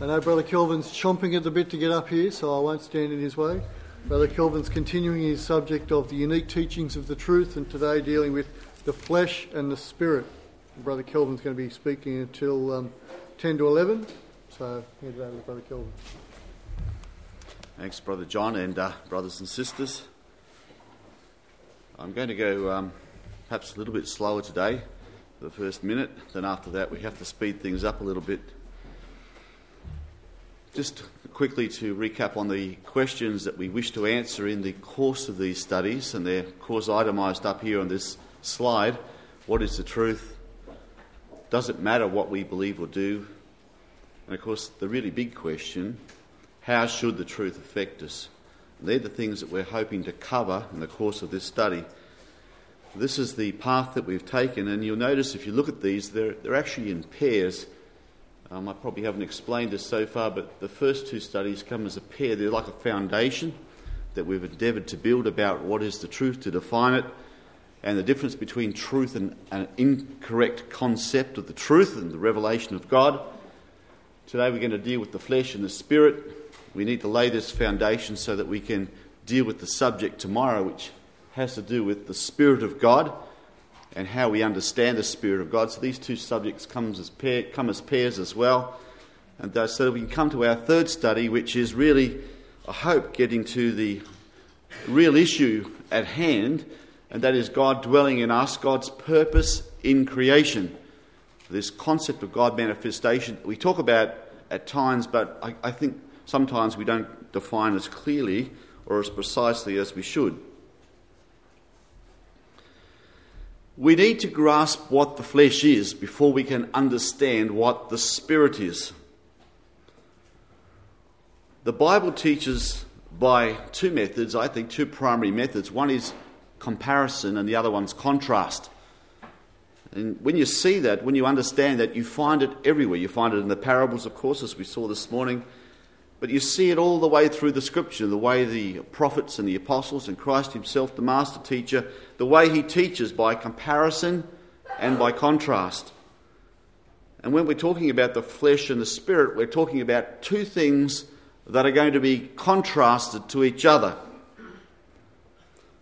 I know Brother Kelvin's chomping at the bit to get up here, so I won't stand in his way. Brother Kelvin's continuing his subject of the unique teachings of the truth, and today dealing with the flesh and the spirit. Brother Kelvin's going to be speaking until um, 10 to 11, so hand it over to Brother Kelvin. Thanks, Brother John, and uh, brothers and sisters. I'm going to go um, perhaps a little bit slower today for the first minute, then after that, we have to speed things up a little bit just quickly to recap on the questions that we wish to answer in the course of these studies, and they're, of course, itemised up here on this slide. What is the truth? Does it matter what we believe or do? And, of course, the really big question how should the truth affect us? And they're the things that we're hoping to cover in the course of this study. This is the path that we've taken, and you'll notice if you look at these, they're, they're actually in pairs. Um, I probably haven't explained this so far, but the first two studies come as a pair. They're like a foundation that we've endeavoured to build about what is the truth, to define it, and the difference between truth and an incorrect concept of the truth and the revelation of God. Today we're going to deal with the flesh and the spirit. We need to lay this foundation so that we can deal with the subject tomorrow, which has to do with the Spirit of God and how we understand the Spirit of God. So these two subjects comes as pair, come as pairs as well. And uh, so we can come to our third study, which is really, I hope, getting to the real issue at hand, and that is God dwelling in us, God's purpose in creation. This concept of God manifestation we talk about at times, but I, I think sometimes we don't define as clearly or as precisely as we should. We need to grasp what the flesh is before we can understand what the spirit is. The Bible teaches by two methods, I think two primary methods. One is comparison and the other one's contrast. And when you see that, when you understand that, you find it everywhere. You find it in the parables, of course, as we saw this morning. But you see it all the way through the scripture, the way the prophets and the apostles and Christ himself, the master teacher, the way he teaches by comparison and by contrast. And when we're talking about the flesh and the spirit, we're talking about two things that are going to be contrasted to each other.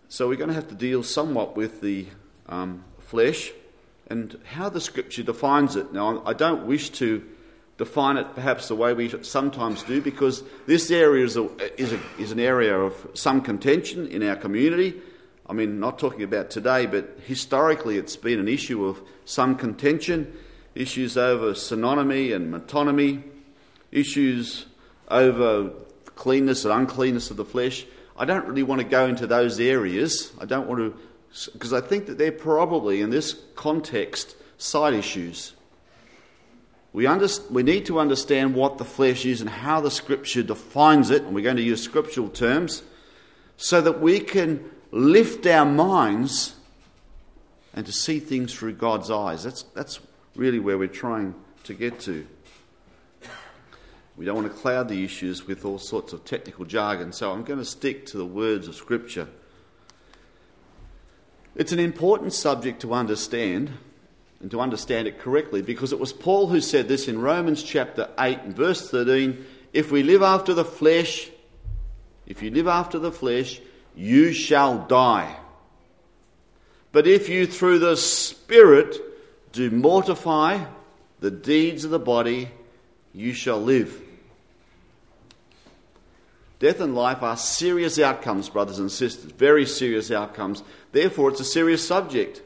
So we're going to have to deal somewhat with the um, flesh and how the scripture defines it. Now, I don't wish to define it perhaps the way we sometimes do because this area is, a, is, a, is an area of some contention in our community. I mean, not talking about today, but historically it's been an issue of some contention, issues over synonymy and metonymy, issues over cleanness and uncleanness of the flesh. I don't really want to go into those areas. I don't want to, because I think that they're probably, in this context, side issues. We, under, we need to understand what the flesh is and how the scripture defines it, and we're going to use scriptural terms, so that we can lift our minds and to see things through God's eyes. That's, that's really where we're trying to get to. We don't want to cloud the issues with all sorts of technical jargon, so I'm going to stick to the words of Scripture. It's an important subject to understand and to understand it correctly because it was Paul who said this in Romans chapter 8 and verse 13 if we live after the flesh, if you live after the flesh, you shall die. But if you through the Spirit do mortify the deeds of the body, you shall live. Death and life are serious outcomes, brothers and sisters, very serious outcomes. Therefore, it's a serious subject.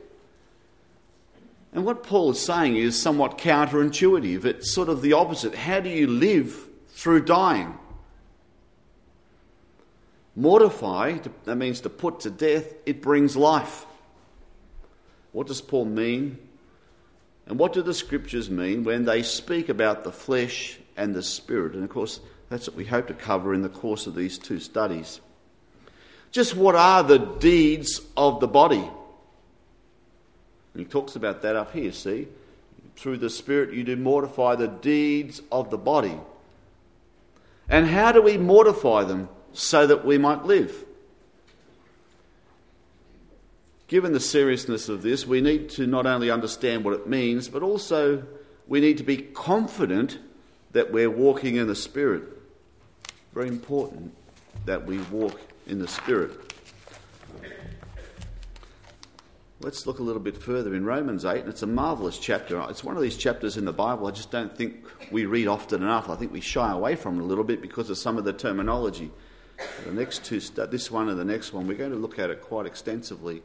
And what Paul is saying is somewhat counterintuitive. It's sort of the opposite. How do you live through dying? Mortify, that means to put to death, it brings life. What does Paul mean? And what do the scriptures mean when they speak about the flesh and the spirit? And of course, that's what we hope to cover in the course of these two studies. Just what are the deeds of the body? And he talks about that up here, see? Through the Spirit, you do mortify the deeds of the body. And how do we mortify them so that we might live? Given the seriousness of this, we need to not only understand what it means, but also we need to be confident that we're walking in the Spirit. Very important that we walk in the Spirit. Let's look a little bit further in Romans 8, and it's a marvellous chapter. It's one of these chapters in the Bible I just don't think we read often enough. I think we shy away from it a little bit because of some of the terminology. The next two, uh, this one and the next one, we're going to look at it quite extensively.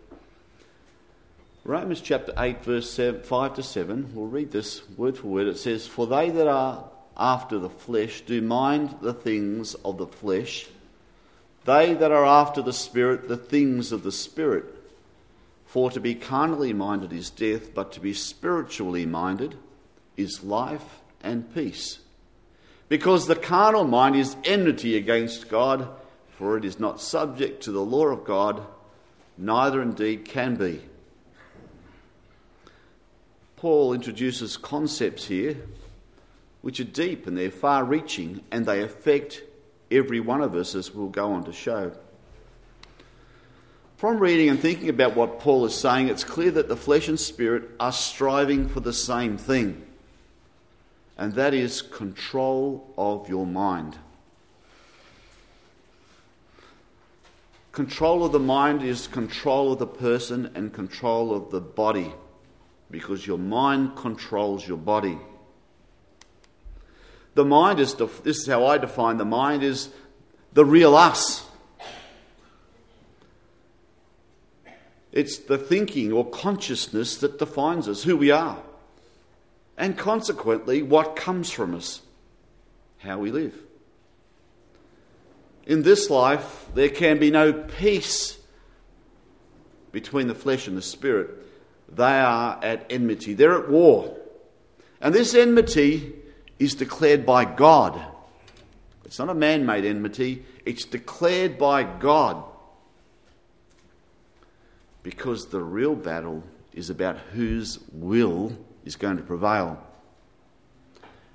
Romans chapter 8, verse 5 to 7, we'll read this word for word. It says, For they that are after the flesh do mind the things of the flesh, they that are after the Spirit, the things of the Spirit. For to be carnally minded is death, but to be spiritually minded is life and peace. Because the carnal mind is enmity against God, for it is not subject to the law of God, neither indeed can be. Paul introduces concepts here which are deep and they're far reaching and they affect every one of us, as we'll go on to show. From reading and thinking about what Paul is saying, it's clear that the flesh and spirit are striving for the same thing, and that is control of your mind. Control of the mind is control of the person and control of the body, because your mind controls your body. The mind is, this is how I define the mind, is the real us. It's the thinking or consciousness that defines us, who we are, and consequently, what comes from us, how we live. In this life, there can be no peace between the flesh and the spirit. They are at enmity, they're at war. And this enmity is declared by God. It's not a man made enmity, it's declared by God because the real battle is about whose will is going to prevail.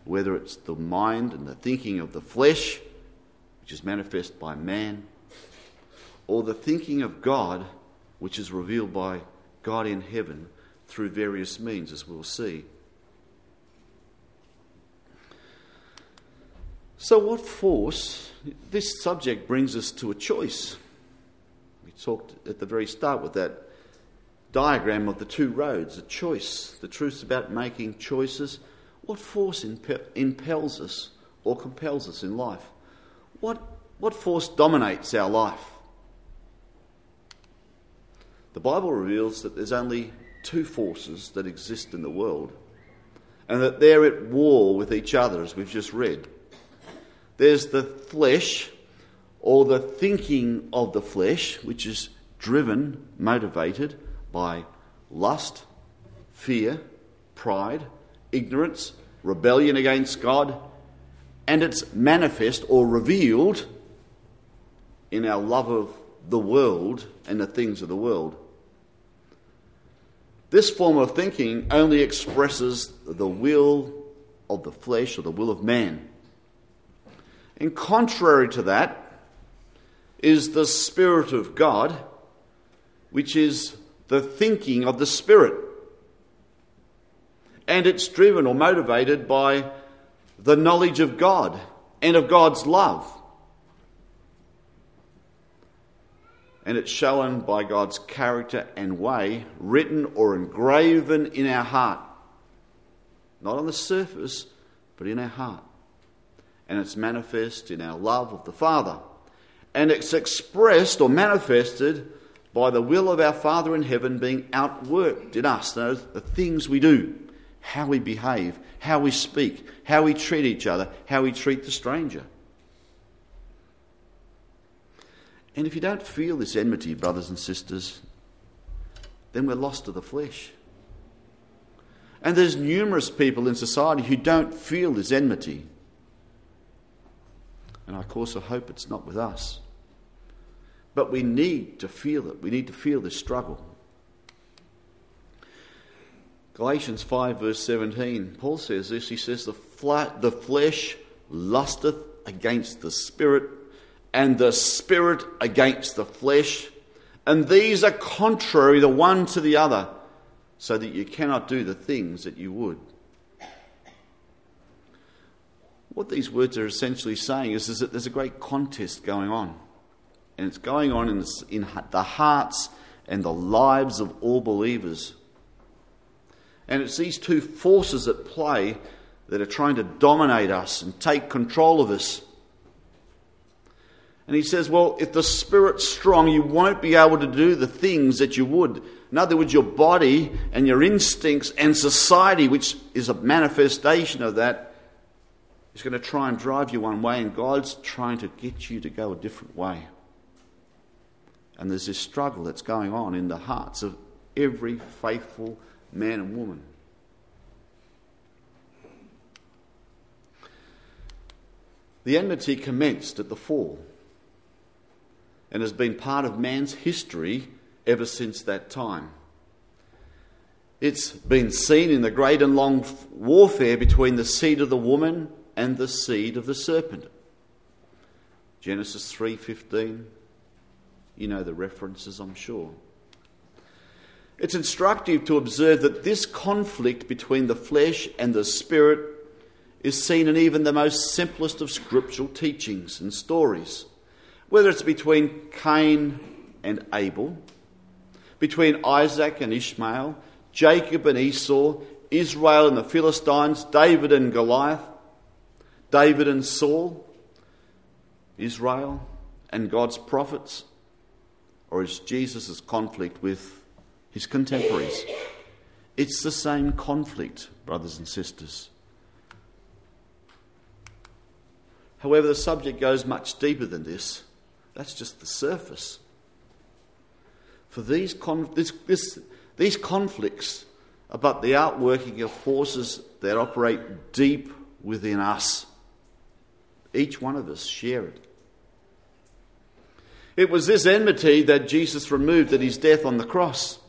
Whether it's the mind and the thinking of the flesh, which is manifest by man, or the thinking of God, which is revealed by God in heaven through various means, as we'll see. So, what force? This subject brings us to a choice talked at the very start with that diagram of the two roads, the choice. The truth's about making choices. What force impels us or compels us in life? What, what force dominates our life? The Bible reveals that there's only two forces that exist in the world and that they're at war with each other, as we've just read. There's the flesh, or the thinking of the flesh, which is driven, motivated by lust, fear, pride, ignorance, rebellion against God, and it's manifest or revealed in our love of the world and the things of the world. This form of thinking only expresses the will of the flesh or the will of man. And contrary to that, is the Spirit of God, which is the thinking of the Spirit. And it's driven or motivated by the knowledge of God and of God's love. And it's shown by God's character and way, written or engraven in our heart. Not on the surface, but in our heart. And it's manifest in our love of the Father and it's expressed or manifested by the will of our Father in heaven being outworked in us. The things we do, how we behave, how we speak, how we treat each other, how we treat the stranger. And if you don't feel this enmity, brothers and sisters, then we're lost to the flesh. And there's numerous people in society who don't feel this enmity. And of course, I hope it's not with us. But we need to feel it. We need to feel this struggle. Galatians 5, verse 17, Paul says this. He says, The, the flesh lusteth against the spirit, and the spirit against the flesh. And these are contrary the one to the other, so that you cannot do the things that you would. what these words are essentially saying is, is that there's a great contest going on. And it's going on in, in the hearts and the lives of all believers. And it's these two forces at play that are trying to dominate us and take control of us. And he says, Well, if the Spirit's strong, you won't be able to do the things that you would. In other words, your body and your instincts and society, which is a manifestation of that, is going to try and drive you one way, and God's trying to get you to go a different way. And there's this struggle that's going on in the hearts of every faithful man and woman. The enmity commenced at the fall and has been part of man's history ever since that time. It's been seen in the great and long warfare between the seed of the woman and the seed of the serpent. Genesis 3:15. You know the references, I'm sure. It's instructive to observe that this conflict between the flesh and the spirit is seen in even the most simplest of scriptural teachings and stories, whether it's between Cain and Abel, between Isaac and Ishmael, Jacob and Esau, Israel and the Philistines, David and Goliath, David and Saul, Israel and God's prophets, or is Jesus' conflict with his contemporaries? It's the same conflict, brothers and sisters. However, the subject goes much deeper than this. That's just the surface. For these, con- this, this, these conflicts are but the outworking of forces that operate deep within us. Each one of us share it. It was this enmity that Jesus removed at his death on the cross.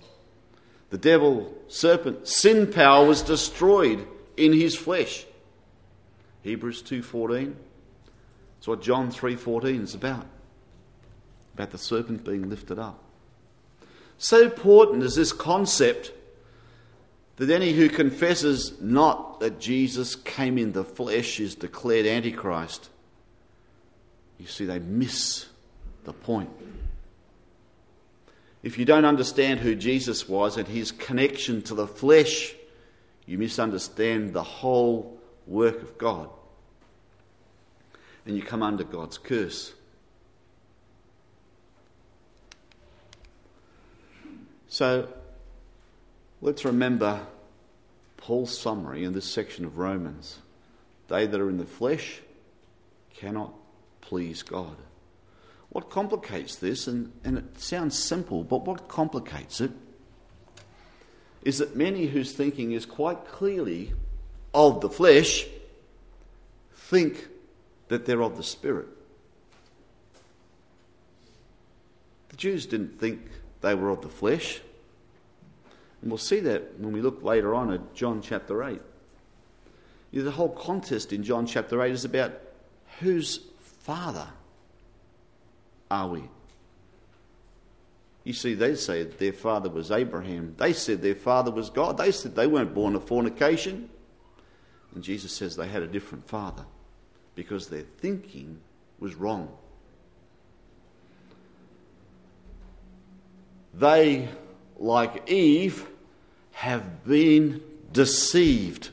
The devil, serpent, sin power was destroyed in his flesh. Hebrews 2:14. That's what John 3:14 is about. About the serpent being lifted up. So important is this concept that any who confesses not that Jesus came in the flesh is declared Antichrist. You see, they miss the point. If you don't understand who Jesus was and his connection to the flesh, you misunderstand the whole work of God. And you come under God's curse. So let's remember Paul's summary in this section of Romans. They that are in the flesh cannot please God. What complicates this, and, and it sounds simple, but what complicates it is that many whose thinking is quite clearly of the flesh think that they're of the Spirit. The Jews didn't think they were of the flesh. And we'll see that when we look later on at John chapter 8. You know, the whole contest in John chapter 8 is about whose father are we? You see, they say their father was Abraham. They said their father was God. They said they weren't born of fornication. And Jesus says they had a different father because their thinking was wrong. They, like Eve, have been deceived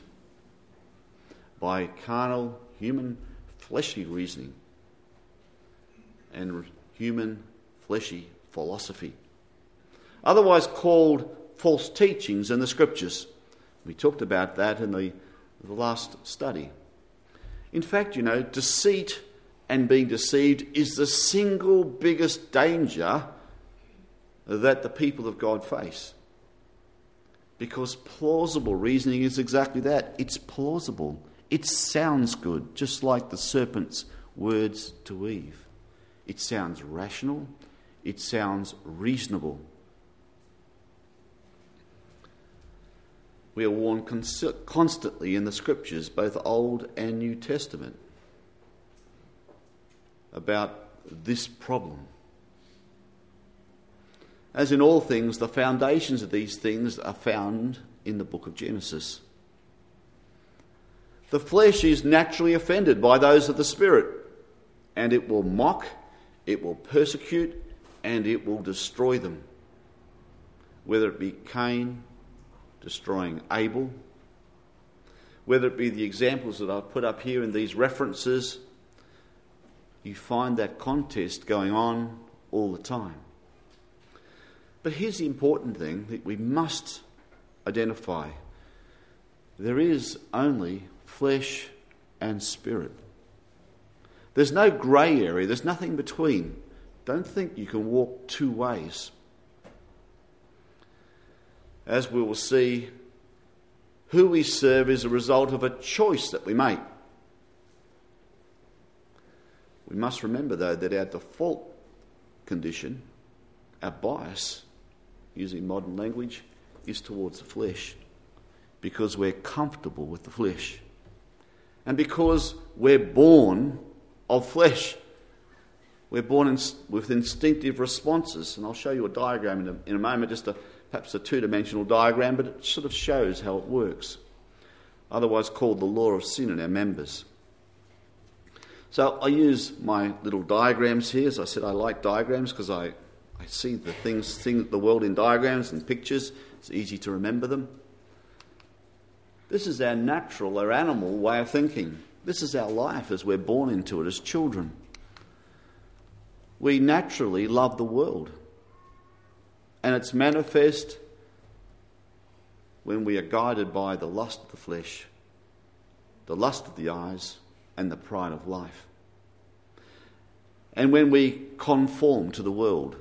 by carnal, human, fleshly reasoning and human, fleshy philosophy, otherwise called false teachings in the scriptures. We talked about that in the, the last study. In fact, you know, deceit and being deceived is the single biggest danger that the people of God face. Because plausible reasoning is exactly that it's plausible. It sounds good, just like the serpent's words to Eve. It sounds rational, it sounds reasonable. We are warned constantly in the scriptures, both Old and New Testament, about this problem. As in all things, the foundations of these things are found in the book of Genesis. The flesh is naturally offended by those of the Spirit, and it will mock, it will persecute, and it will destroy them. Whether it be Cain destroying Abel, whether it be the examples that I've put up here in these references, you find that contest going on all the time. But here's the important thing that we must identify there is only flesh and spirit. There's no grey area, there's nothing between. Don't think you can walk two ways. As we will see, who we serve is a result of a choice that we make. We must remember, though, that our default condition, our bias, using modern language, is towards the flesh because we're comfortable with the flesh and because we're born of flesh. We're born in, with instinctive responses, and I'll show you a diagram in a, in a moment, just a, perhaps a two dimensional diagram, but it sort of shows how it works. Otherwise, called the law of sin in our members. So I use my little diagrams here. As I said, I like diagrams because I, I see the things, see the world in diagrams and pictures. It's easy to remember them. This is our natural, our animal way of thinking. This is our life as we're born into it as children. We naturally love the world. And it's manifest when we are guided by the lust of the flesh, the lust of the eyes, and the pride of life. And when we conform to the world.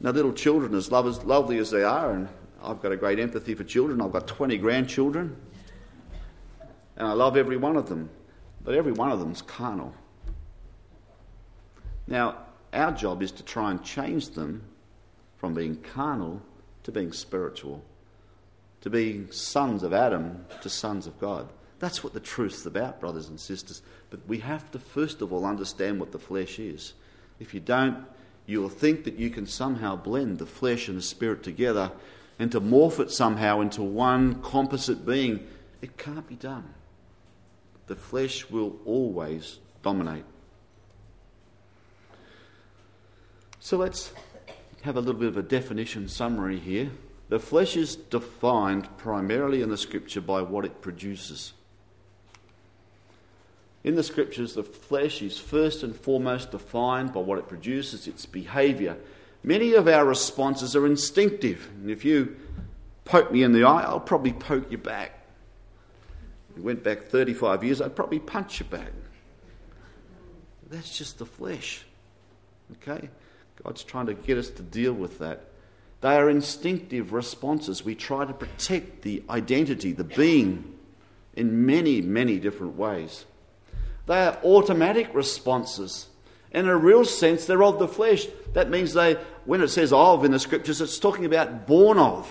Now, little children, as lovely as they are, and I've got a great empathy for children. I've got 20 grandchildren, and I love every one of them, but every one of them's carnal. Now, our job is to try and change them from being carnal to being spiritual, to being sons of Adam to sons of God. That's what the truth's about, brothers and sisters. But we have to first of all understand what the flesh is. If you don't, you will think that you can somehow blend the flesh and the spirit together and to morph it somehow into one composite being, it can't be done. The flesh will always dominate. So let's have a little bit of a definition summary here. The flesh is defined primarily in the scripture by what it produces. In the scriptures, the flesh is first and foremost defined by what it produces, its behaviour, Many of our responses are instinctive. And if you poke me in the eye, I'll probably poke you back. If went back 35 years, I'd probably punch you back. That's just the flesh. Okay? God's trying to get us to deal with that. They are instinctive responses. We try to protect the identity, the being, in many, many different ways. They are automatic responses. In a real sense, they're of the flesh. That means they, when it says of in the scriptures, it's talking about born of.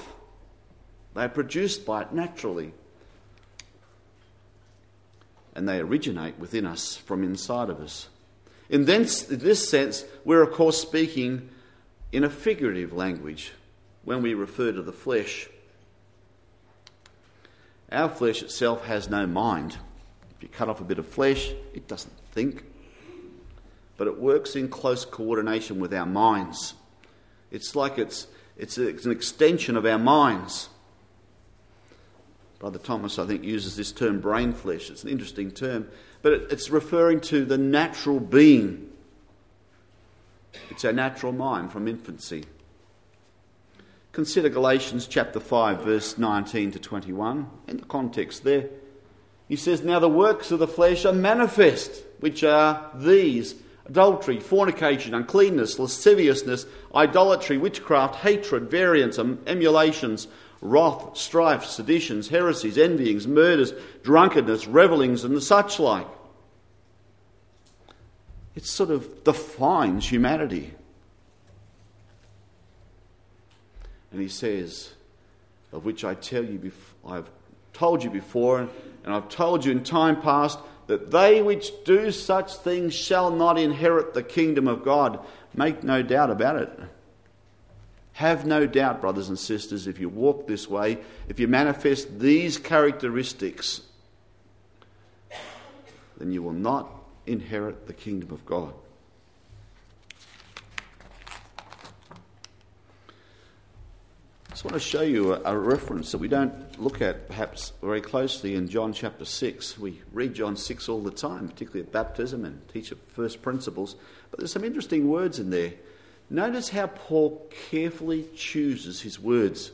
They are produced by it naturally. And they originate within us from inside of us. In this, sense, we're of course speaking in a figurative language when we refer to the flesh. Our flesh itself has no mind. If you cut off a bit of flesh, it doesn't think but it works in close coordination with our minds. It's like it's, it's, it's an extension of our minds. Brother Thomas, I think, uses this term brain flesh. It's an interesting term, but it's referring to the natural being. It's our natural mind from infancy. Consider Galatians chapter 5, verse 19 to 21, in the context there. He says, Now the works of the flesh are manifest, which are these adultery, fornication, uncleanness, lasciviousness, idolatry, witchcraft, hatred, variance, emulations, wrath, strife, seditions, heresies, envyings, murders, drunkenness, revellings, and the such like. It sort of defines humanity. And he says, of which I tell you, I've told you before, and I've told you in time past, that they which do such things shall not inherit the kingdom of God. Make no doubt about it. Have no doubt, brothers and sisters, if you walk this way, if you manifest these characteristics then you will not inherit the kingdom of God. I just want to show you a, a, reference that we don't look at perhaps very closely in John chapter 6. We read John 6 all the time, particularly at baptism and teach first principles. But there's some interesting words in there. Notice how Paul carefully chooses his words.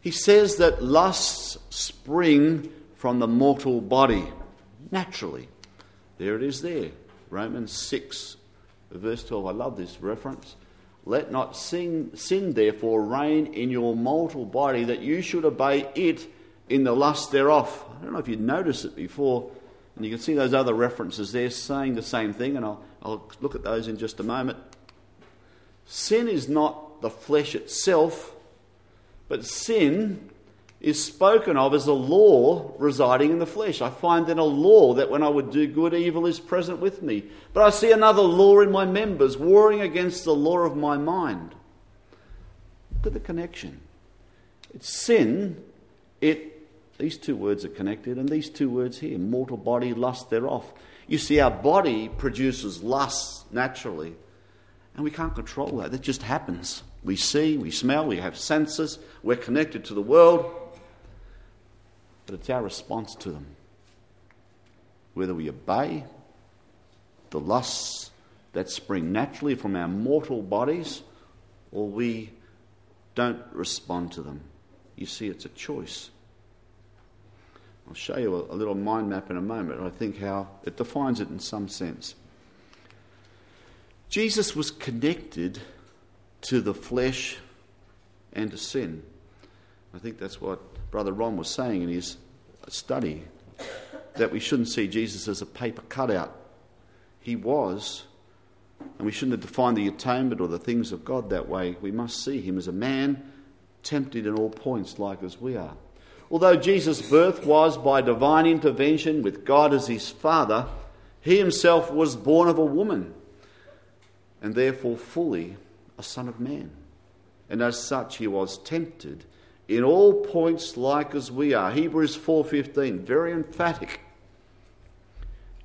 He says that lusts spring from the mortal body, naturally. There it is there. Romans 6, verse 12. I love this reference. Let not sin, sin, therefore, reign in your mortal body, that you should obey it in the lust thereof. I don't know if you'd noticed it before, and you can see those other references there saying the same thing, and I'll, I'll look at those in just a moment. Sin is not the flesh itself, but sin is spoken of as a law residing in the flesh. I find then a law that when I would do good, evil is present with me. But I see another law in my members, warring against the law of my mind. Look at the connection. It's sin, it these two words are connected, and these two words here mortal body, lust thereof. You see, our body produces lust naturally, and we can't control that. That just happens. We see, we smell, we have senses, we're connected to the world but it's our response to them. Whether we obey the lusts that spring naturally from our mortal bodies or we don't respond to them. You see, it's a choice. I'll show you a, little mind map in a moment. I think how it defines it in some sense. Jesus was connected to the flesh and to sin. I think that's what Brother Ron was saying in his study that we shouldn't see Jesus as a paper cutout. He was, and we shouldn't have defined the atonement or the things of God that way. We must see him as a man tempted in all points, like as we are. Although Jesus' birth was by divine intervention with God as his father, he himself was born of a woman and therefore fully a son of man. And as such, he was tempted in all points like as we are. Hebrews 4:15, very emphatic.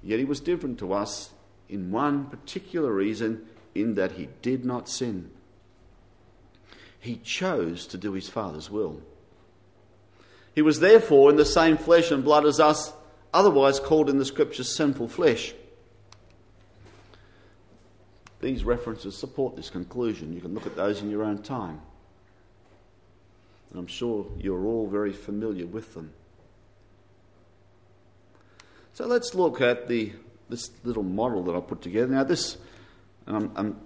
Yet he was different to us in one particular reason in that he did not sin. He chose to do his Father's will. He was therefore in the same flesh and blood as us, otherwise called in the scriptures sinful flesh. These references support this conclusion. You can look at those in your own time. And I'm sure you're all very familiar with them. So let's look at the, this little model that I put together. Now, this, I'm, I'm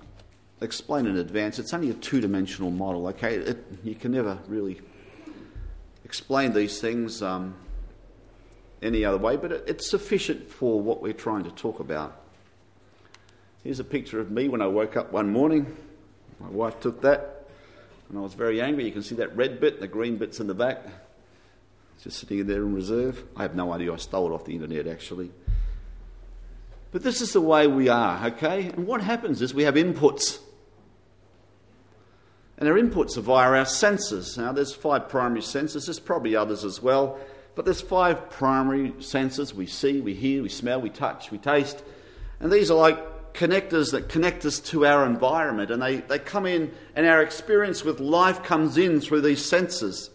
explaining in advance, it's only a two dimensional model, okay? It, you can never really explain these things um, any other way, but it, it's sufficient for what we're trying to talk about. Here's a picture of me when I woke up one morning. My wife took that. And I was very angry. You can see that red bit, the green bit's in the back. It's just sitting there in reserve. I have no idea. I stole it off the internet, actually. But this is the way we are, okay? And what happens is we have inputs. And our inputs are via our senses. Now, there's five primary senses. There's probably others as well. But there's five primary senses. We see, we hear, we smell, we touch, we taste. And these are like connectors that connect us to our environment, and they, they come in, and our experience with life comes in through these senses.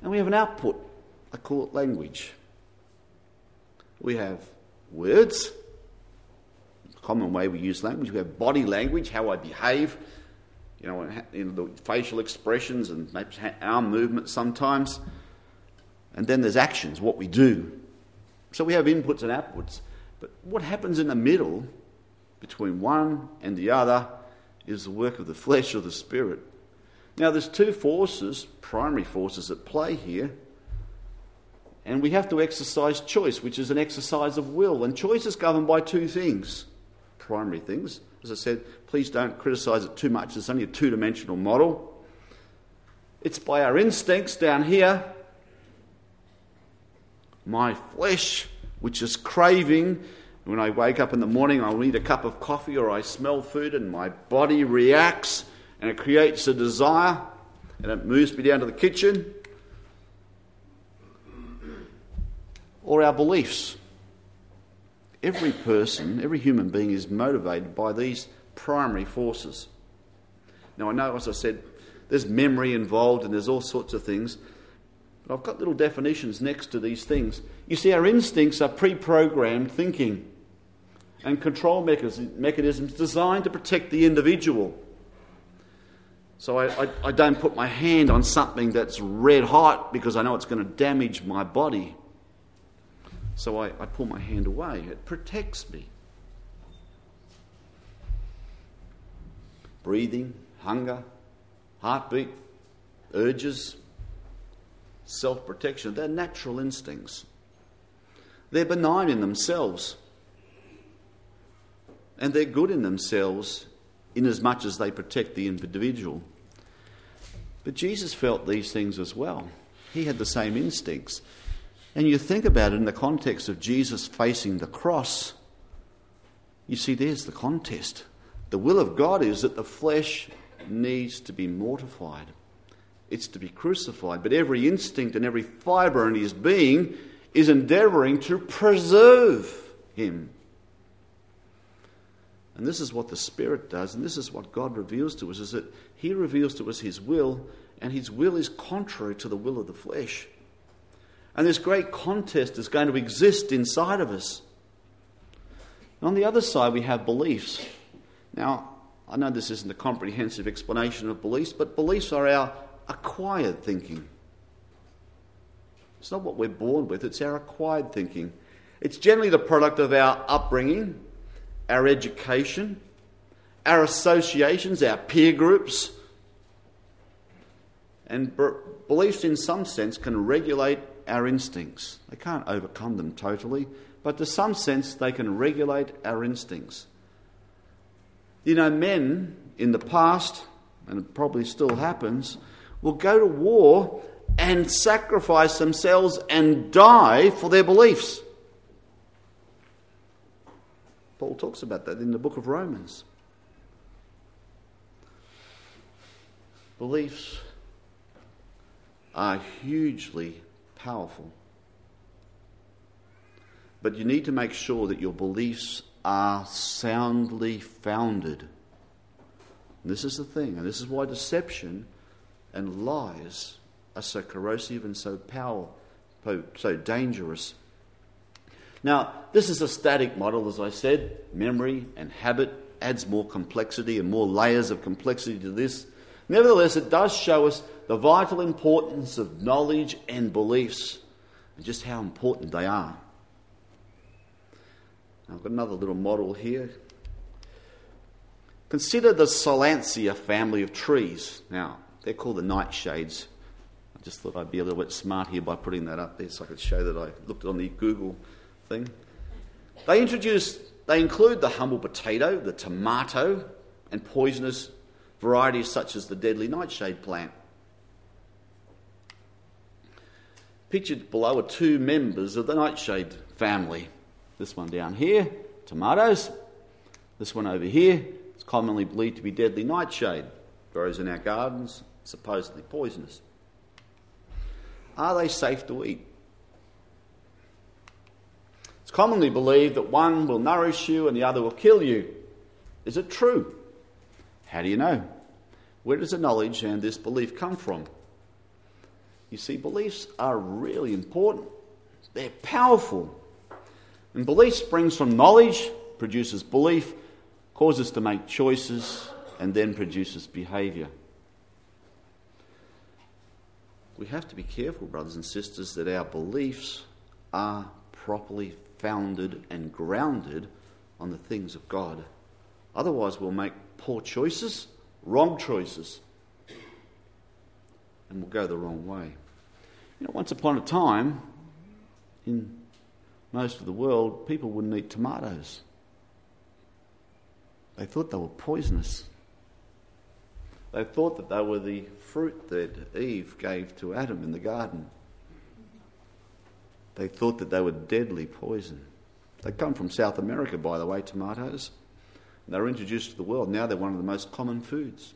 And we have an output. I call it language. We have words, common way we use language. We have body language, how I behave, you know, in the facial expressions and maybe arm movements sometimes. And then there's actions, what we do. So we have inputs and outputs. But what happens in the middle between one and the other is the work of the flesh or the spirit. Now, there's two forces, primary forces at play here, and we have to exercise choice, which is an exercise of will. And choice is governed by two things primary things. As I said, please don't criticize it too much, it's only a two dimensional model. It's by our instincts down here. My flesh which is craving. When I wake up in the morning, I'll need a cup of coffee or I smell food and my body reacts and it creates a desire and it moves me down to the kitchen. or our beliefs. Every person, every human being is motivated by these primary forces. Now, I know, as I said, there's memory involved and there's all sorts of things, but I've got little definitions next to these things. You see, our instincts are pre programmed thinking and control mechanisms designed to protect the individual. So I, I, I, don't put my hand on something that's red hot because I know it's going to damage my body. So I, I pull my hand away. It protects me. Breathing, hunger, heartbeat, urges, self protection. They're natural instincts. They're benign in themselves. And they're good in themselves in as much as they protect the individual. But Jesus felt these things as well. He had the same instincts. And you think about it in the context of Jesus facing the cross, you see, there's the contest. The will of God is that the flesh needs to be mortified, it's to be crucified. But every instinct and every fibre in his being is endeavouring to preserve him. And this is what the Spirit does, and this is what God reveals to us, is that He reveals to us His will, and His will is contrary to the will of the flesh. And this great contest is going to exist inside of us. And on the other side, we have beliefs. Now, I know this isn't a comprehensive explanation of beliefs, but beliefs are our acquired thinking. It's not what we're born with, it's our acquired thinking. It's generally the product of our upbringing, our education, our associations, our peer groups. And beliefs, in some sense, can regulate our instincts. They can't overcome them totally, but to some sense, they can regulate our instincts. You know, men in the past, and it probably still happens, will go to war and sacrifice themselves and die for their beliefs. Paul talks about that in the book of Romans. Beliefs are hugely powerful. But you need to make sure that your beliefs are soundly founded. And this is the thing, and this is why deception and lies are so corrosive and so powerful, so dangerous. Now, this is a static model, as I said. Memory and habit adds more complexity and more layers of complexity to this. Nevertheless, it does show us the vital importance of knowledge and beliefs and just how important they are. I've got another little model here. Consider the Solanaceae family of trees. Now, they're called the nightshades. I just thought I'd be a little bit smart here by putting that up there so I could show that I looked on the Google thing. They introduce, they include the humble potato, the tomato, and poisonous varieties such as the deadly nightshade plant. Pictured below are two members of the nightshade family. This one down here, tomatoes. This one over here, it's commonly believed to be deadly nightshade. Grows in our gardens, supposedly poisonous. Are they safe to eat? It's commonly believed that one will nourish you and the other will kill you. Is it true? How do you know? Where does the knowledge and this belief come from? You see, beliefs are really important, they're powerful. And belief springs from knowledge, produces belief, causes to make choices, and then produces behaviour. We have to be careful, brothers and sisters, that our beliefs are properly founded and grounded on the things of God. Otherwise, we'll make poor choices, wrong choices, and we'll go the wrong way. You know, once upon a time, in most of the world, people wouldn't eat tomatoes. They thought they were poisonous. They thought that they were the fruit that Eve gave to Adam in the garden. They thought that they were deadly poison. They come from South America, by the way, tomatoes. They were introduced to the world. Now they're one of the most common foods.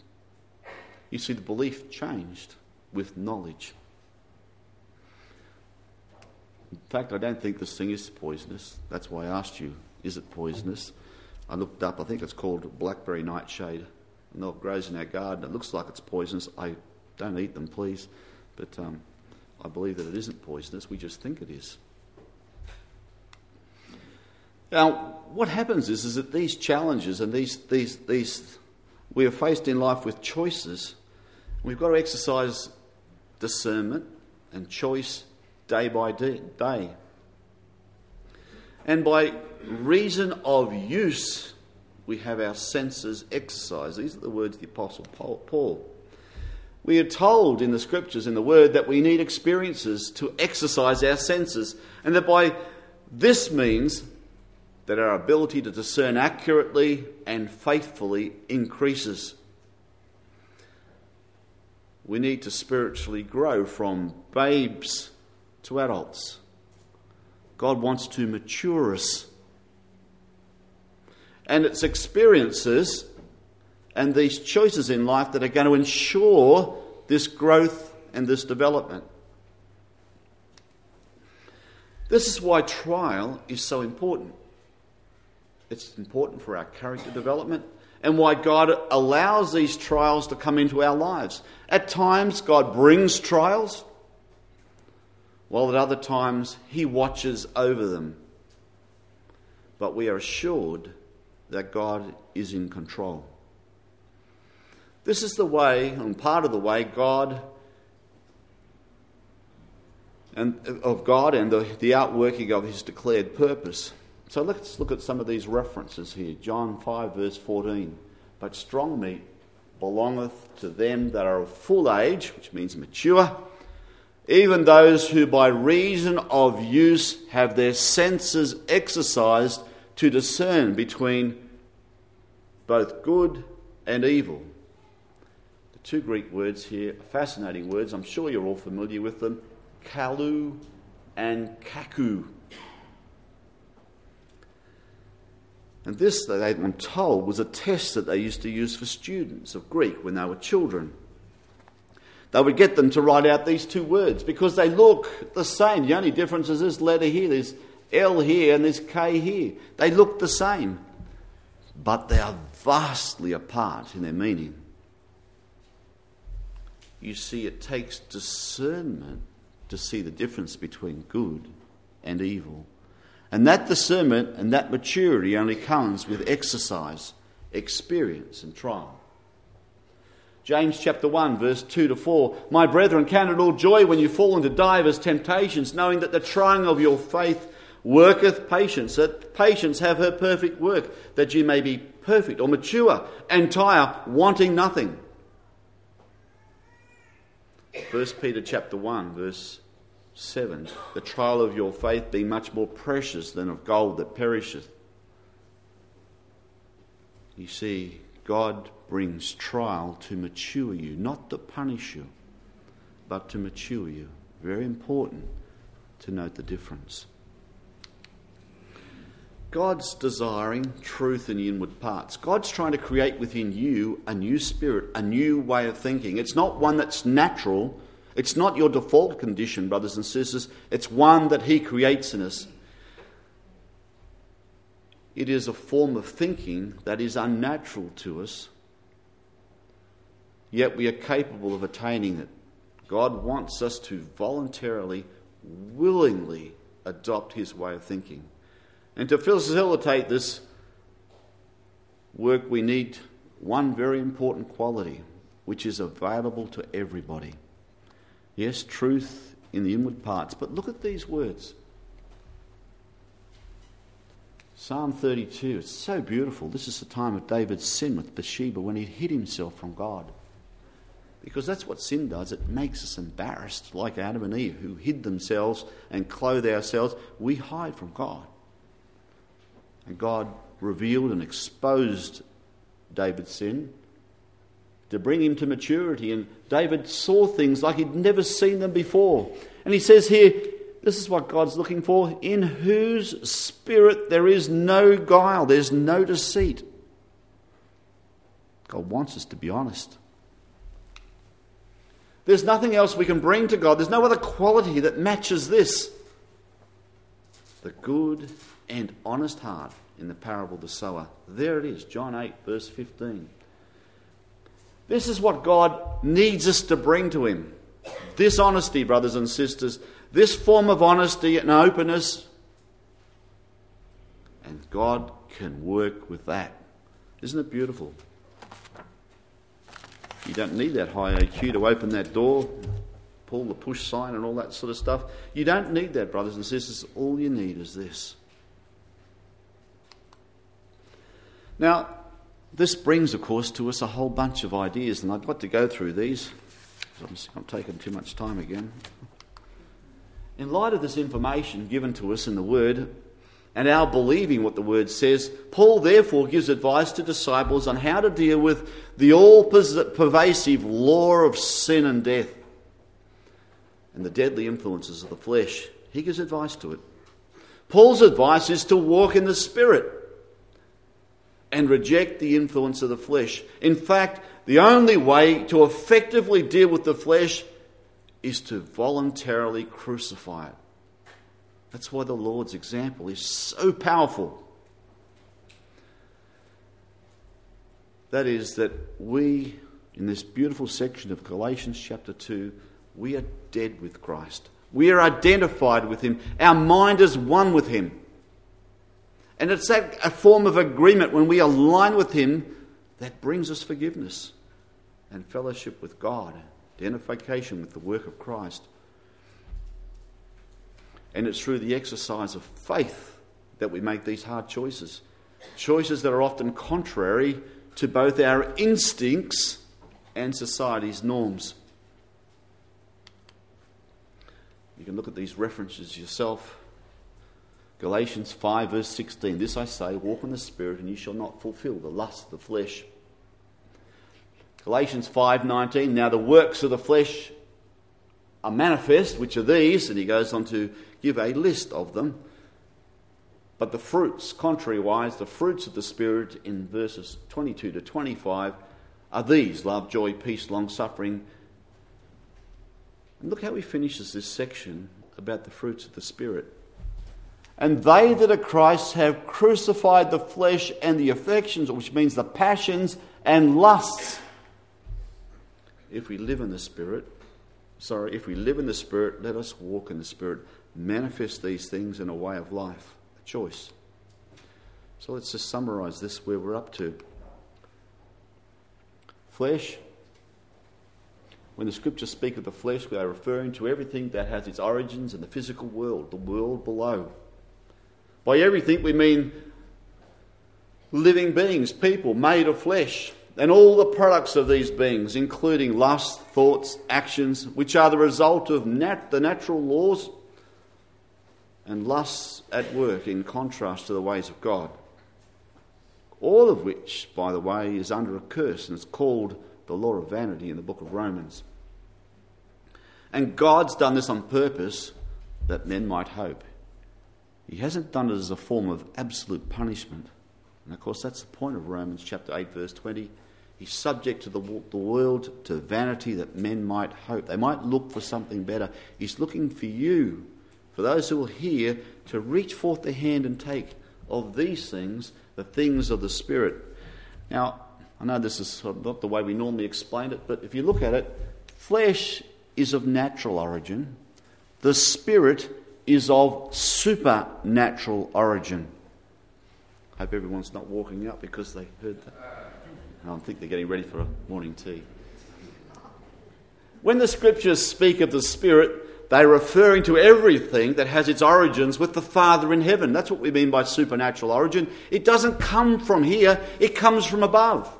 You see, the belief changed with knowledge. In fact, I don't think this thing is poisonous. That's why I asked you, is it poisonous? I looked up, I think it's called blackberry nightshade. And it grows in our garden. It looks like it's poisonous. I don't eat them, please. But um, I believe that it isn't poisonous. We just think it is. Now, what happens is, is that these challenges and these, these, these, we are faced in life with choices. We've got to exercise discernment and choice day by day. And by reason of use, we have our senses exercised. These are the words of the Apostle Paul. We are told in the scriptures, in the word, that we need experiences to exercise our senses, and that by this means that our ability to discern accurately and faithfully increases. We need to spiritually grow from babes to adults. God wants to mature us. And it's experiences and these choices in life that are going to ensure this growth and this development. This is why trial is so important. It's important for our character development and why God allows these trials to come into our lives. At times, God brings trials, while at other times, He watches over them. But we are assured that God is in control. This is the way, and part of the way, God and of God and the, the outworking of His declared purpose. So let's look at some of these references here. John 5, verse 14. But strong meat belongeth to them that are of full age, which means mature, even those who by reason of use have their senses exercised to discern between both good and evil. The two Greek words here are fascinating words. I'm sure you're all familiar with them kalu and kaku. And this, they'd been told, was a test that they used to use for students of Greek when they were children. They would get them to write out these two words because they look the same. The only difference is this letter here, there's L here and there's K here. They look the same, but they are vastly apart in their meaning. You see, it takes discernment to see the difference between good and evil. And that discernment and that maturity only comes with exercise, experience, and trial. James chapter 1, verse 2 to 4. My brethren, count it all joy when you fall into divers temptations, knowing that the trying of your faith worketh patience. That patience have her perfect work, that you may be perfect or mature, entire, wanting nothing. 1 Peter chapter 1, verse 7 The trial of your faith being much more precious than of gold that perisheth. You see, God brings trial to mature you, not to punish you, but to mature you. Very important to note the difference. God's desiring truth in the inward parts. God's trying to create within you a new spirit, a new way of thinking. It's not one that's natural, it's not your default condition, brothers and sisters. It's one that He creates in us. It is a form of thinking that is unnatural to us, yet we are capable of attaining it. God wants us to voluntarily, willingly adopt His way of thinking. And to facilitate this work, we need one very important quality, which is available to everybody. Yes, truth in the inward parts. But look at these words Psalm 32, it's so beautiful. This is the time of David's sin with Bathsheba when he hid himself from God. Because that's what sin does. It makes us embarrassed, like Adam and Eve, who hid themselves and clothed ourselves. We hide from God. And God revealed and exposed David's sin to bring him to maturity. And David saw things like he'd never seen them before. And he says here, this is what God's looking for in whose spirit there is no guile, there's no deceit. God wants us to be honest. There's nothing else we can bring to God. There's no other quality that matches this. the good and honest heart in the parable of the sower. There it is, John 8, verse 15. This is what God needs us to bring to Him. This honesty, brothers and sisters, this form of honesty and openness. And God can work with that. Isn't it beautiful? You don't need that high IQ to open that door, pull the push sign, and all that sort of stuff. You don't need that, brothers and sisters. All you need is this. Now, this brings, of course, to us a whole bunch of ideas, and I'd like to go through these. I'm, I'm taking too much time again. In light of this information given to us in the Word, and our believing what the Word says, Paul therefore gives advice to disciples on how to deal with the all pervasive law of sin and death and the deadly influences of the flesh. He gives advice to it. Paul's advice is to walk in the Spirit and reject the influence of the flesh. In fact, the only way to effectively deal with the flesh is to voluntarily crucify it. That's why the Lord's example is so powerful. That is, that we, in this beautiful section of Galatians chapter 2, we are dead with Christ. We are identified with Him. Our mind is one with Him. And it's that a form of agreement when we align with Him that brings us forgiveness and fellowship with God, identification with the work of Christ. And it's through the exercise of faith that we make these hard choices. Choices that are often contrary to both our instincts and society's norms. You can look at these references yourself. Galatians 5, verse 16. This I say, walk in the Spirit, and you shall not fulfill the lust of the flesh. Galatians 5:19 Now the works of the flesh are manifest which are these and he goes on to give a list of them but the fruits contrariwise the fruits of the spirit in verses 22 to 25 are these love joy peace long suffering and look how he finishes this section about the fruits of the spirit and they that are Christ have crucified the flesh and the affections, which means the passions and lusts. If we live in the Spirit, sorry, if we live in the Spirit, let us walk in the Spirit. Manifest these things in a way of life, a choice. So let's just summarize this where we're up to. Flesh. When the scriptures speak of the flesh, we are referring to everything that has its origins in the physical world, the world below. By everything, we mean living beings, people made of flesh, and all the products of these beings, including lust, thoughts, actions, which are the result of nat- the natural laws and lusts at work in contrast to the ways of God. All of which, by the way, is under a curse and it's called the law of vanity in the book of Romans. And God's done this on purpose that men might hope. He hasn't done it as a form of absolute punishment. And of course, that's the point of Romans chapter 8, verse 20. He's subject to the, the world, to vanity that men might hope. They might look for something better. He's looking for you, for those who will hear, to reach forth the hand and take of these things, the things of the Spirit. Now, I know this is not the way we normally explain it, but if you look at it, flesh is of natural origin, the Spirit is of supernatural origin. I Hope everyone's not walking up because they heard that. I think they're getting ready for a morning tea. When the scriptures speak of the Spirit, they're referring to everything that has its origins with the Father in heaven. That's what we mean by supernatural origin. It doesn't come from here, it comes from above.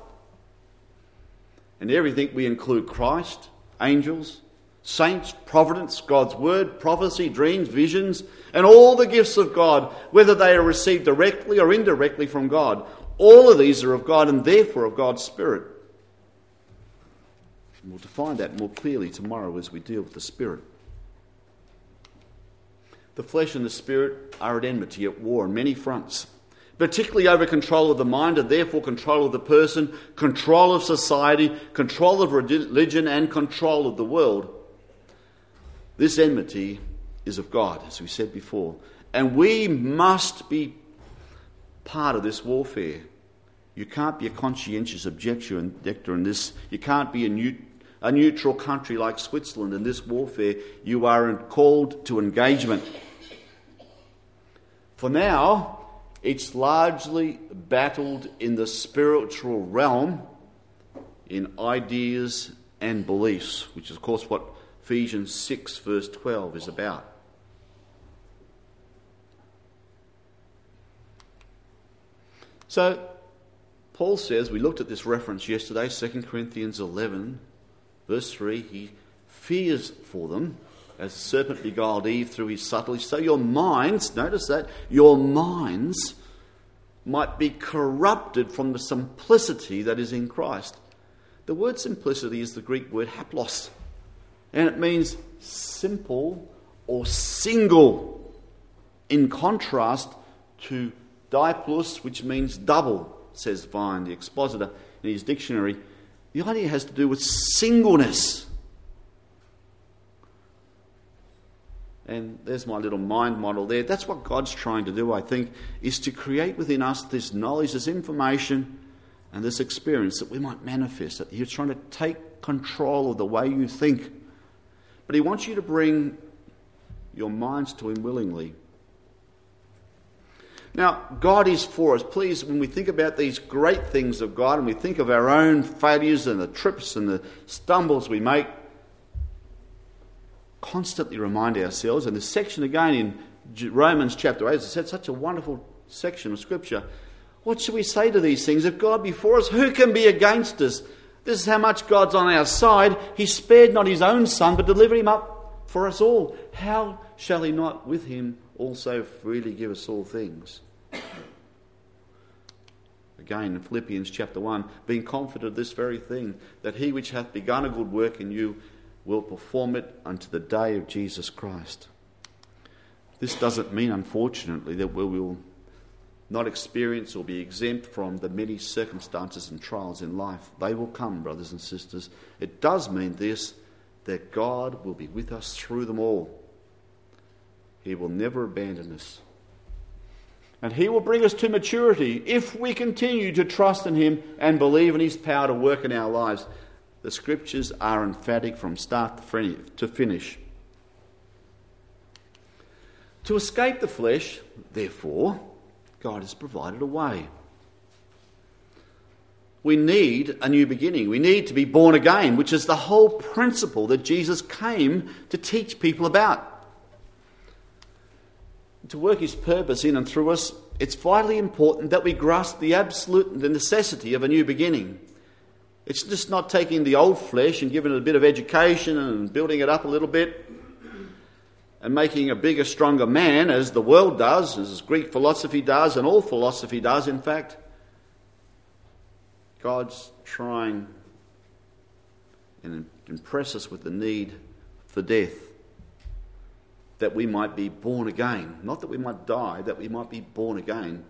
And everything we include Christ, angels, saints, providence, God's word, prophecy, dreams, visions, and all the gifts of God, whether they are received directly or indirectly from God. All of these are of God and therefore of God's Spirit. And we'll define that more clearly tomorrow as we deal with the Spirit. The flesh and the Spirit are at enmity, at war on many fronts, particularly over control of the mind and therefore control of the person, control of society, control of religion, and control of the world. This enmity is of God, as we said before, And we must be part of this warfare. You can't be a conscientious objector in this. You can't be a, new, a neutral country like Switzerland in this warfare. You are called to engagement. For now, it's largely battled in the spiritual realm in ideas and beliefs, which is, of course, what Ephesians 6, verse 12 is about. So, Paul says, we looked at this reference yesterday, 2 Corinthians 11, verse 3, he fears for them as the serpent beguiled Eve through his subtlety. So your minds, notice that, your minds might be corrupted from the simplicity that is in Christ. The word simplicity is the Greek word haplos, and it means simple or single, in contrast to diplus, which means double, says Vine, the expositor, in his dictionary. The idea has to do with singleness. And there's my little mind model there. That's what God's trying to do, I think, is to create within us this knowledge, this information, and this experience that we might manifest. That He's trying to take control of the way you think. But He wants you to bring your minds to Him willingly. Now, God is for us. Please, when we think about these great things of God and we think of our own failures and the trips and the stumbles we make, constantly remind ourselves, and this section again in Romans chapter 8, as I said, such a wonderful section of Scripture. What should we say to these things? If God be for us, who can be against us? This is how much God's on our side. He spared not his own Son, but delivered him up for us all. How shall he not with him also freely give us all things? Again, in Philippians chapter 1, being confident of this very thing, that he which hath begun a good work in you will perform it unto the day of Jesus Christ. This doesn't mean, unfortunately, that we will not experience or be exempt from the many circumstances and trials in life. They will come, brothers and sisters. It does mean this that God will be with us through them all. He will never abandon us. And He will bring us to maturity if we continue to trust in Him and believe in His power to work in our lives. The scriptures are emphatic from start to finish. To escape the flesh, therefore, God has provided a way. We need a new beginning. We need to be born again, which is the whole principle that Jesus came to teach people about. To work his purpose in and through us, it's vitally important that we grasp the absolute the necessity of a new beginning. It's just not taking the old flesh and giving it a bit of education and building it up a little bit and making a bigger, stronger man, as the world does, as Greek philosophy does, and all philosophy does, in fact. God's trying and impress us with the need for death, that we might be born again. Not that we might die, that we might be born again.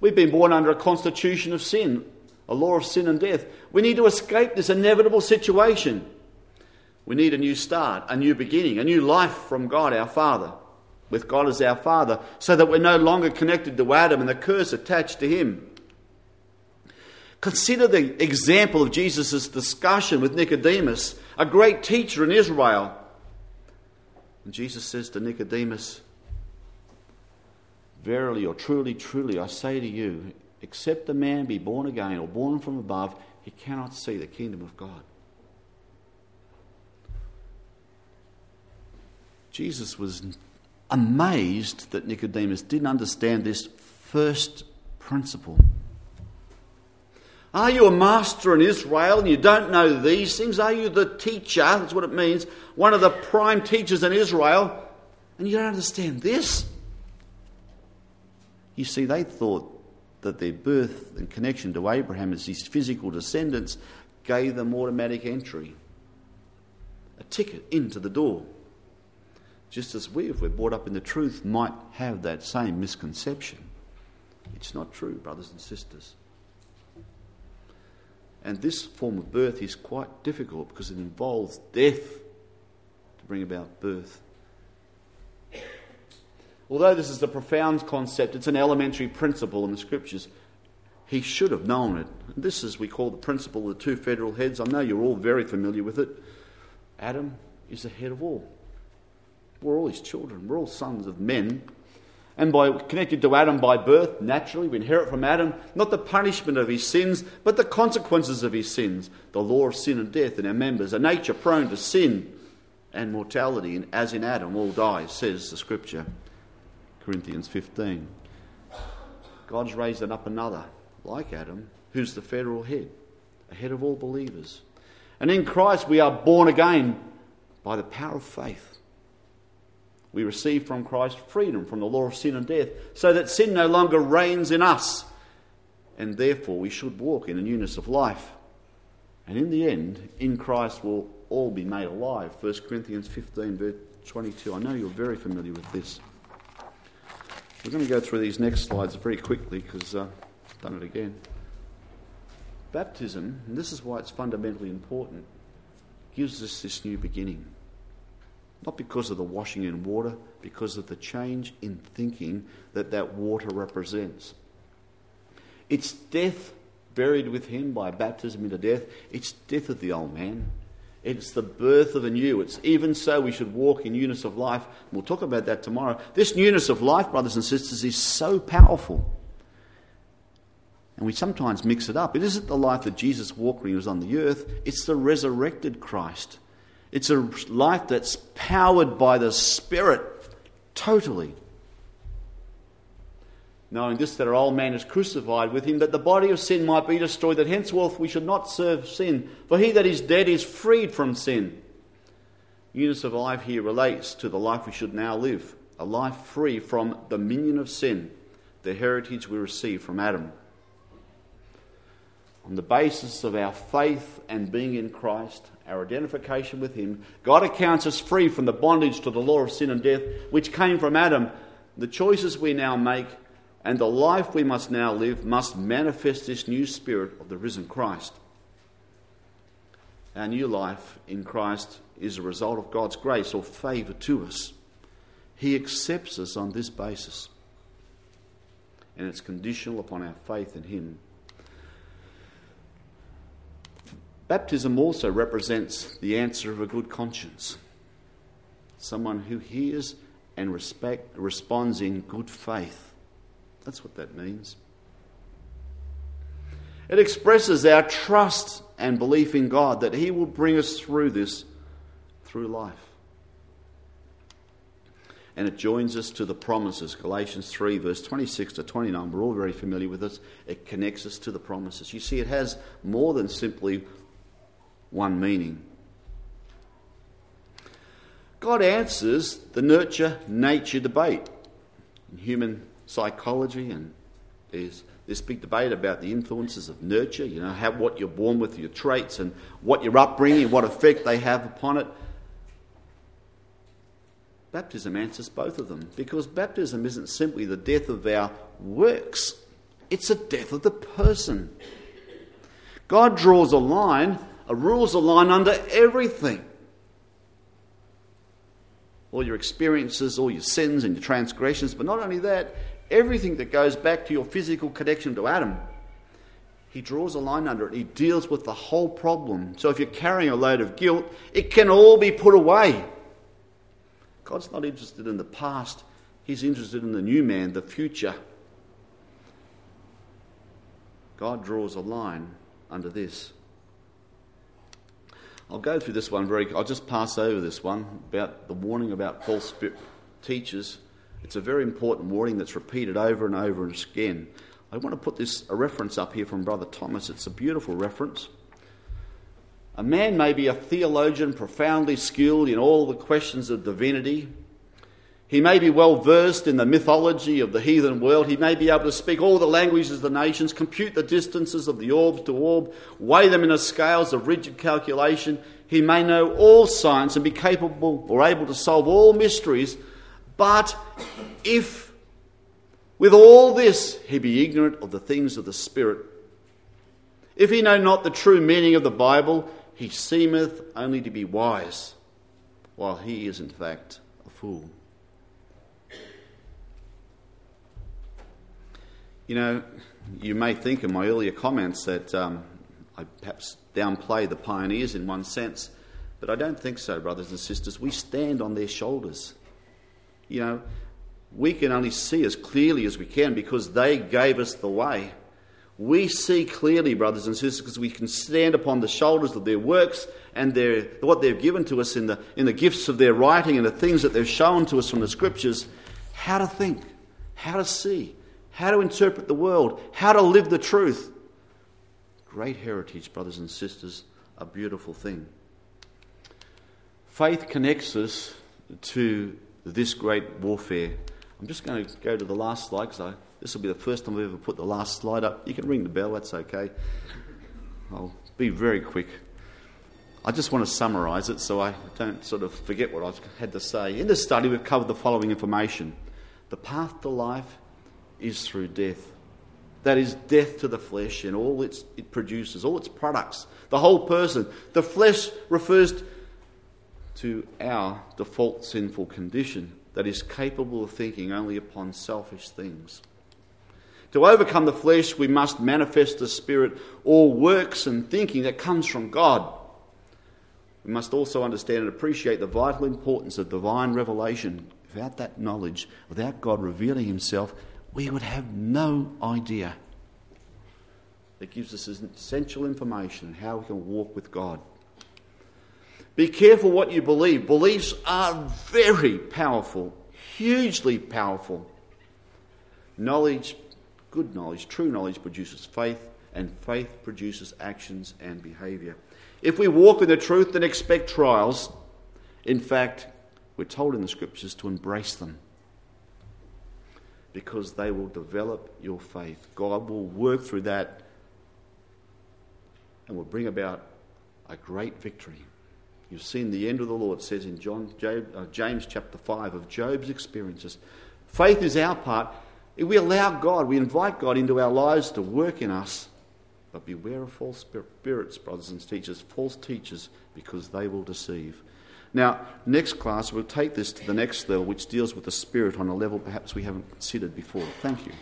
We've been born under a constitution of sin a law of sin and death. We need to escape this inevitable situation. We need a new start, a new beginning, a new life from God our Father, with God as our Father, so that we're no longer connected to Adam and the curse attached to him. Consider the example of Jesus' discussion with Nicodemus, a great teacher in Israel. And Jesus says to Nicodemus, Verily or truly, truly, I say to you, except a man be born again or born from above, he cannot see the kingdom of God. Jesus was amazed that Nicodemus didn't understand this first principle. Are you a master in Israel and you don't know these things? Are you the teacher? That's what it means. One of the prime teachers in Israel, and you don't understand this? You see, they thought that their birth and connection to Abraham as his physical descendants gave them automatic entry, a ticket into the door. Just as we, if we're brought up in the truth, might have that same misconception. It's not true, brothers and sisters. And this form of birth is quite difficult because it involves death to bring about birth. Although this is a profound concept, it's an elementary principle in the scriptures. He should have known it. This is, we call the principle of the two federal heads. I know you're all very familiar with it. Adam is the head of all. We're all his children. We're all sons of men. And by connected to Adam by birth, naturally, we inherit from Adam not the punishment of his sins, but the consequences of his sins. The law of sin and death in our members, a nature prone to sin and mortality, and as in Adam all die, says the scripture. Corinthians 15. God's raised up another, like Adam, who's the federal head, a head of all believers. And in Christ we are born again by the power of faith. We receive from Christ freedom from the law of sin and death, so that sin no longer reigns in us, and therefore we should walk in a newness of life. And in the end, in Christ we'll all be made alive. 1 Corinthians 15, verse 22. I know you're very familiar with this. We're going to go through these next slides very quickly because uh, I've done it again. Baptism, and this is why it's fundamentally important, gives us this new beginning. Not because of the washing in water, because of the change in thinking that that water represents. It's death buried with him by baptism into death. It's death of the old man. It's the birth of a new. It's even so we should walk in newness of life. We'll talk about that tomorrow. This newness of life, brothers and sisters, is so powerful. And we sometimes mix it up. It isn't the life that Jesus walked when he was on the earth, it's the resurrected Christ. It's a life that's powered by the Spirit totally knowing this, that our old man is crucified with him, that the body of sin might be destroyed, that henceforth we should not serve sin. For he that is dead is freed from sin. Newness of life here relates to the life we should now live, a life free from dominion of sin, the heritage we receive from Adam. On the basis of our faith and being in Christ, our identification with Him, God accounts us free from the bondage to the law of sin and death, which came from Adam. The choices we now make and the life we must now live must manifest this new spirit of the risen Christ. Our new life in Christ is a result of God's grace or favour to us. He accepts us on this basis, and it's conditional upon our faith in Him. Baptism also represents the answer of a good conscience. Someone who hears and respect, responds in good faith that's what that means. It expresses our trust and belief in God that He will bring us through this, through life. And it joins us to the promises. Galatians 3, verse 26 to 29. We're all very familiar with this. It connects us to the promises. You see, it has more than simply one meaning. God answers the nurture nature debate. In human psychology, and there's this big debate about the influences of nurture, you know, how, what you're born with, your traits, and what your upbringing, what effect they have upon it. Baptism answers both of them because baptism isn't simply the death of our works, it's a death of the person. God draws a line, rules a line under everything. All your experiences, all your sins and your transgressions, but not only that, everything that goes back to your physical connection to Adam. He draws a line under it. He deals with the whole problem. So if you're carrying a load of guilt, it can all be put away. God's not interested in the past, He's interested in the new man, the future. God draws a line under this. I'll go through this one very. I'll just pass over this one about the warning about false teachers it's a very important warning that's repeated over and over and again. I want to put this a reference up here from Brother Thomas. It's a beautiful reference. A man may be a theologian, profoundly skilled in all the questions of divinity. He may be well versed in the mythology of the heathen world. He may be able to speak all the languages of the nations, compute the distances of the orbs to orb, weigh them in the scales of rigid calculation. He may know all science and be capable or able to solve all mysteries but if with all this he be ignorant of the things of the Spirit, if he know not the true meaning of the Bible, he seemeth only to be wise, while he is in fact a fool. You know, you may think in my earlier comments that um, I perhaps downplay the pioneers in one sense, but I don't think so, brothers and sisters. We stand on their shoulders. You know, we can only see as clearly as we can because they gave us the way. We see clearly, brothers and sisters, because we can stand upon the shoulders of their works and their, what they've given to us in the, in the gifts of their writing and the things that they've shown to us from the scriptures, how to think, how to see, how to interpret the world, how to live the truth. Great heritage, brothers and sisters, a beautiful thing. Faith connects us to this great warfare. I'm just going to go to the last slide because this will be the first time I've ever put the last slide up. You can ring the bell, that's okay. I'll be very quick. I just want to summarise it so I don't sort of forget what I've had to say. In this study, we've covered the following information the path to life is through death. That is death to the flesh and all its, it produces, all its products, the whole person. The flesh refers to our default sinful condition that is capable of thinking only upon selfish things. To overcome the flesh, we must manifest the Spirit, all works and thinking that comes from God. We must also understand and appreciate the vital importance of divine revelation. Without that knowledge, without God revealing Himself, we would have no idea. It gives us essential information on how we can walk with God. Be careful what you believe. Beliefs are very powerful, hugely powerful. Knowledge, good knowledge, true knowledge produces faith, and faith produces actions and behaviour. If we walk in the truth, then expect trials. In fact, we're told in the scriptures to embrace them because they will develop your faith. God will work through that and will bring about a great victory. You've seen the end of the Lord, says in John, uh, James chapter 5 of Job's experiences. Faith is our part. We allow God, we invite God into our lives to work in us. But beware of false spirits, brothers and teachers, false teachers, because they will deceive. Now, next class, we'll take this to the next level, which deals with the Spirit on a level perhaps we haven't considered before. Thank you.